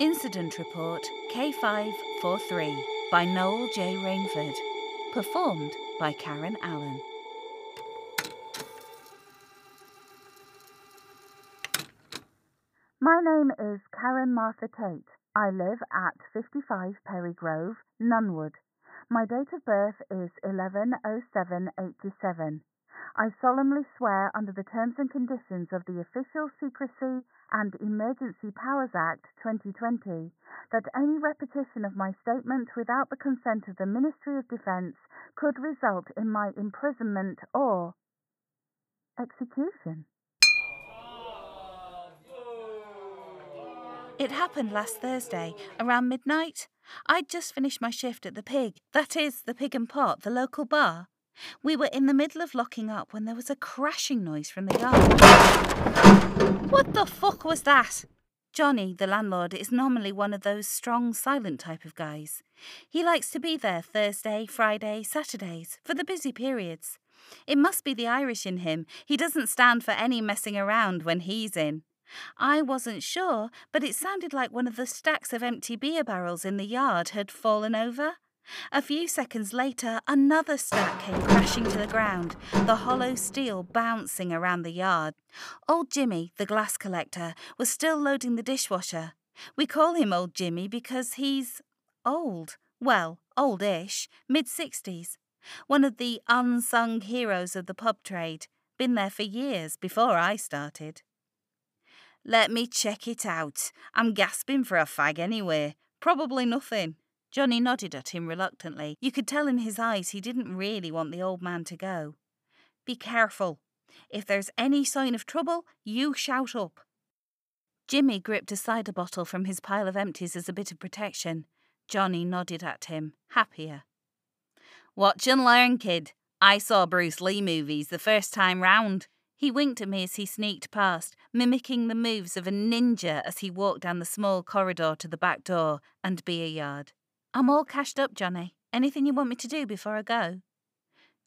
Incident Report K543 by Noel J. Rainford. Performed by Karen Allen. My name is Karen Martha Tate. I live at 55 Perry Grove, Nunwood. My date of birth is 110787. I solemnly swear under the terms and conditions of the Official Secrecy and Emergency Powers Act 2020 that any repetition of my statement without the consent of the Ministry of Defence could result in my imprisonment or execution. It happened last Thursday, around midnight. I'd just finished my shift at the Pig, that is, the Pig and Pot, the local bar. We were in the middle of locking up when there was a crashing noise from the yard. What the fuck was that? Johnny, the landlord, is normally one of those strong, silent type of guys. He likes to be there Thursday, Friday, Saturdays, for the busy periods. It must be the Irish in him. He doesn't stand for any messing around when he's in. I wasn't sure, but it sounded like one of the stacks of empty beer barrels in the yard had fallen over. A few seconds later, another stack came crashing to the ground, the hollow steel bouncing around the yard. Old Jimmy, the glass collector, was still loading the dishwasher. We call him Old Jimmy because he's old. Well, oldish, mid 60s. One of the unsung heroes of the pub trade. Been there for years before I started. Let me check it out. I'm gasping for a fag anyway. Probably nothing. Johnny nodded at him reluctantly. You could tell in his eyes he didn't really want the old man to go. Be careful. If there's any sign of trouble, you shout up. Jimmy gripped a cider bottle from his pile of empties as a bit of protection. Johnny nodded at him, happier. Watch and learn, kid. I saw Bruce Lee movies the first time round. He winked at me as he sneaked past, mimicking the moves of a ninja as he walked down the small corridor to the back door and beer yard. I'm all cashed up, Johnny. Anything you want me to do before I go?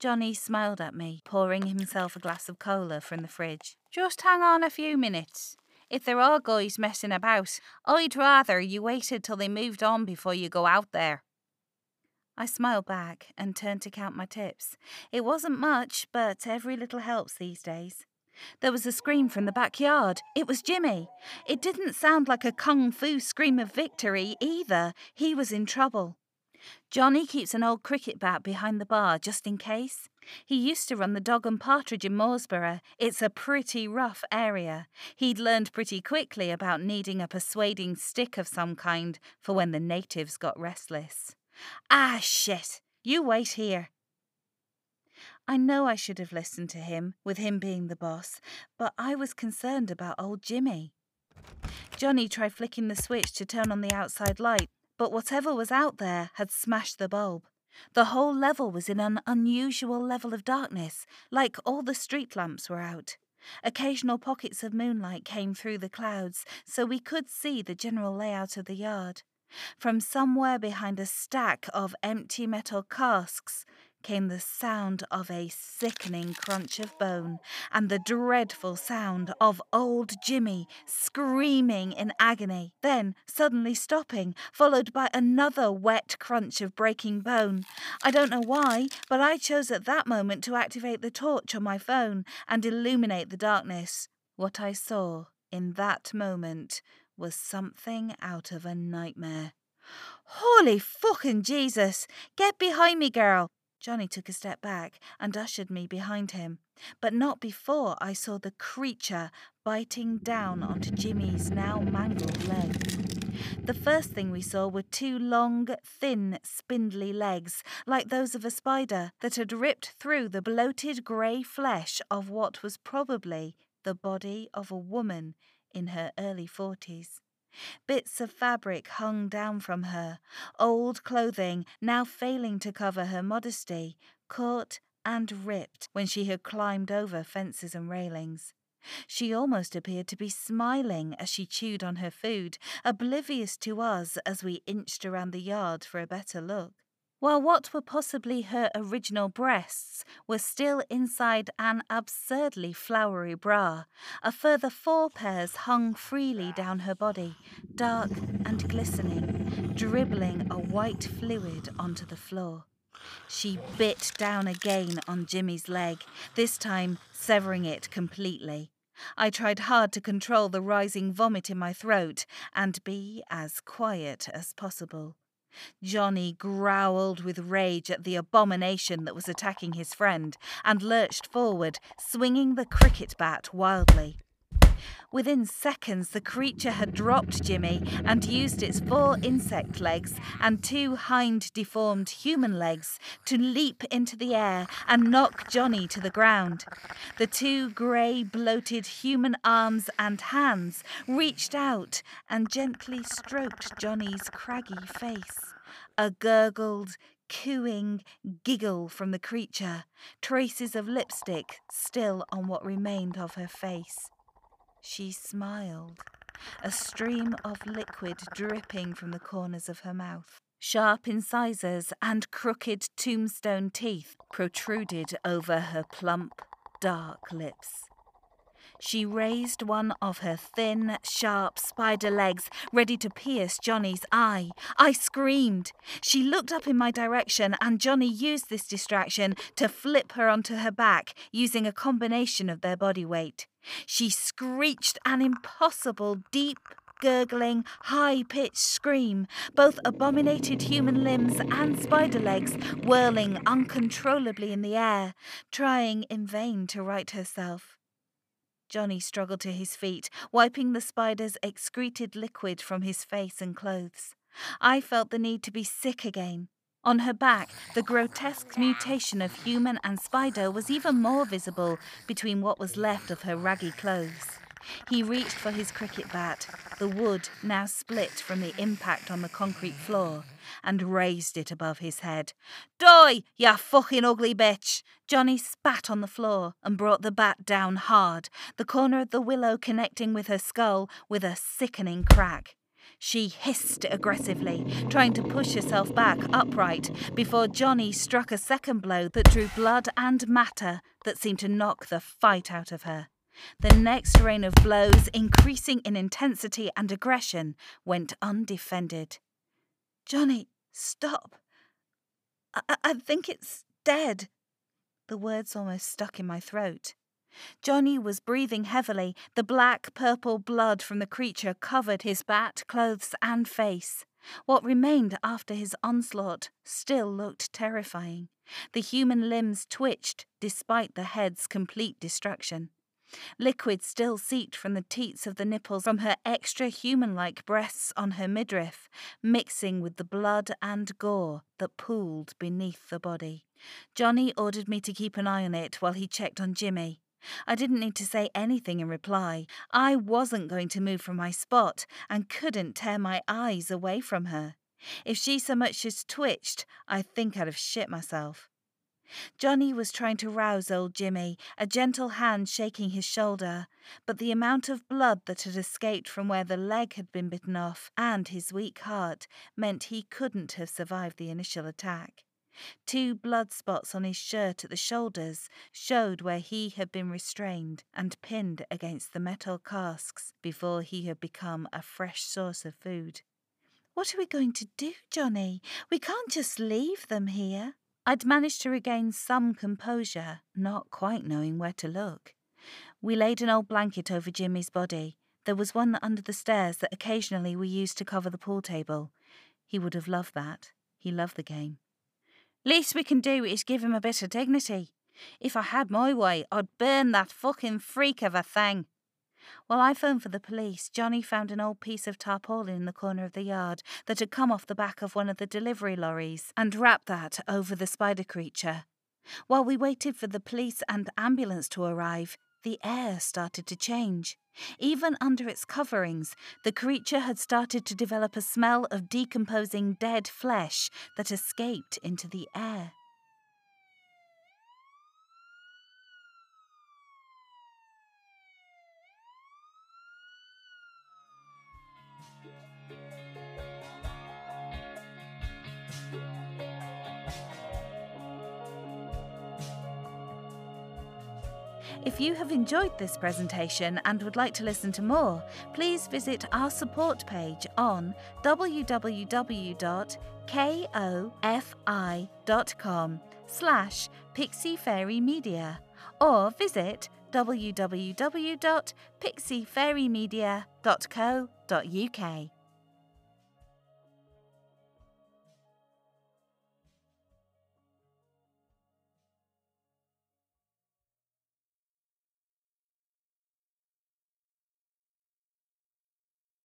Johnny smiled at me, pouring himself a glass of cola from the fridge. Just hang on a few minutes. If there are guys messing about, I'd rather you waited till they moved on before you go out there. I smiled back and turned to count my tips. It wasn't much, but every little helps these days. There was a scream from the backyard. It was Jimmy. It didn't sound like a kung fu scream of victory either. He was in trouble. Johnny keeps an old cricket bat behind the bar just in case. He used to run the Dog and Partridge in Mooresborough. It's a pretty rough area. He'd learned pretty quickly about needing a persuading stick of some kind for when the natives got restless. Ah, shit! You wait here. I know I should have listened to him, with him being the boss, but I was concerned about old Jimmy. Johnny tried flicking the switch to turn on the outside light, but whatever was out there had smashed the bulb. The whole level was in an unusual level of darkness, like all the street lamps were out. Occasional pockets of moonlight came through the clouds, so we could see the general layout of the yard. From somewhere behind a stack of empty metal casks came the sound of a sickening crunch of bone and the dreadful sound of old Jimmy screaming in agony, then suddenly stopping, followed by another wet crunch of breaking bone. I don't know why, but I chose at that moment to activate the torch on my phone and illuminate the darkness. What I saw in that moment was something out of a nightmare. Holy fucking Jesus! Get behind me, girl! Johnny took a step back and ushered me behind him, but not before I saw the creature biting down onto Jimmy's now mangled leg. The first thing we saw were two long, thin, spindly legs, like those of a spider, that had ripped through the bloated grey flesh of what was probably the body of a woman in her early forties. Bits of fabric hung down from her, old clothing now failing to cover her modesty, caught and ripped when she had climbed over fences and railings. She almost appeared to be smiling as she chewed on her food, oblivious to us as we inched around the yard for a better look. While what were possibly her original breasts were still inside an absurdly flowery bra. A further four pairs hung freely down her body, dark and glistening, dribbling a white fluid onto the floor. She bit down again on Jimmy's leg, this time severing it completely. I tried hard to control the rising vomit in my throat and be as quiet as possible. Johnny growled with rage at the abomination that was attacking his friend and lurched forward, swinging the cricket bat wildly. Within seconds, the creature had dropped Jimmy and used its four insect legs and two hind deformed human legs to leap into the air and knock Johnny to the ground. The two grey, bloated human arms and hands reached out and gently stroked Johnny's craggy face. A gurgled, cooing giggle from the creature, traces of lipstick still on what remained of her face. She smiled, a stream of liquid dripping from the corners of her mouth. Sharp incisors and crooked tombstone teeth protruded over her plump, dark lips. She raised one of her thin, sharp spider legs, ready to pierce Johnny's eye. I screamed. She looked up in my direction, and Johnny used this distraction to flip her onto her back, using a combination of their body weight. She screeched an impossible, deep, gurgling, high pitched scream, both abominated human limbs and spider legs whirling uncontrollably in the air, trying in vain to right herself. Johnny struggled to his feet, wiping the spider's excreted liquid from his face and clothes. I felt the need to be sick again. On her back, the grotesque mutation of human and spider was even more visible between what was left of her raggy clothes. He reached for his cricket bat, the wood now split from the impact on the concrete floor, and raised it above his head. Die, ya fucking ugly bitch! Johnny spat on the floor and brought the bat down hard, the corner of the willow connecting with her skull with a sickening crack. She hissed aggressively, trying to push herself back upright, before Johnny struck a second blow that drew blood and matter that seemed to knock the fight out of her. The next rain of blows, increasing in intensity and aggression, went undefended. Johnny, stop. I, I think it's dead. The words almost stuck in my throat. Johnny was breathing heavily. The black purple blood from the creature covered his bat, clothes, and face. What remained after his onslaught still looked terrifying. The human limbs twitched despite the head's complete destruction. Liquid still seeped from the teats of the nipples from her extra human like breasts on her midriff, mixing with the blood and gore that pooled beneath the body. Johnny ordered me to keep an eye on it while he checked on Jimmy. I didn't need to say anything in reply. I wasn't going to move from my spot and couldn't tear my eyes away from her. If she so much as twitched, I think I'd have shit myself. Johnny was trying to rouse old Jimmy, a gentle hand shaking his shoulder, but the amount of blood that had escaped from where the leg had been bitten off and his weak heart meant he couldn't have survived the initial attack. Two blood spots on his shirt at the shoulders showed where he had been restrained and pinned against the metal casks before he had become a fresh source of food. What are we going to do, Johnny? We can't just leave them here. I'd managed to regain some composure, not quite knowing where to look. We laid an old blanket over Jimmy's body. There was one under the stairs that occasionally we used to cover the pool table. He would have loved that. He loved the game. Least we can do is give him a bit of dignity. If I had my way, I'd burn that fucking freak of a thing. While I phoned for the police, Johnny found an old piece of tarpaulin in the corner of the yard that had come off the back of one of the delivery lorries and wrapped that over the spider creature. While we waited for the police and ambulance to arrive, the air started to change. Even under its coverings, the creature had started to develop a smell of decomposing dead flesh that escaped into the air. If you have enjoyed this presentation and would like to listen to more, please visit our support page on www.ko-fi.com slash PixieFairie Media or visit www.pixiefairiemedia.co.uk.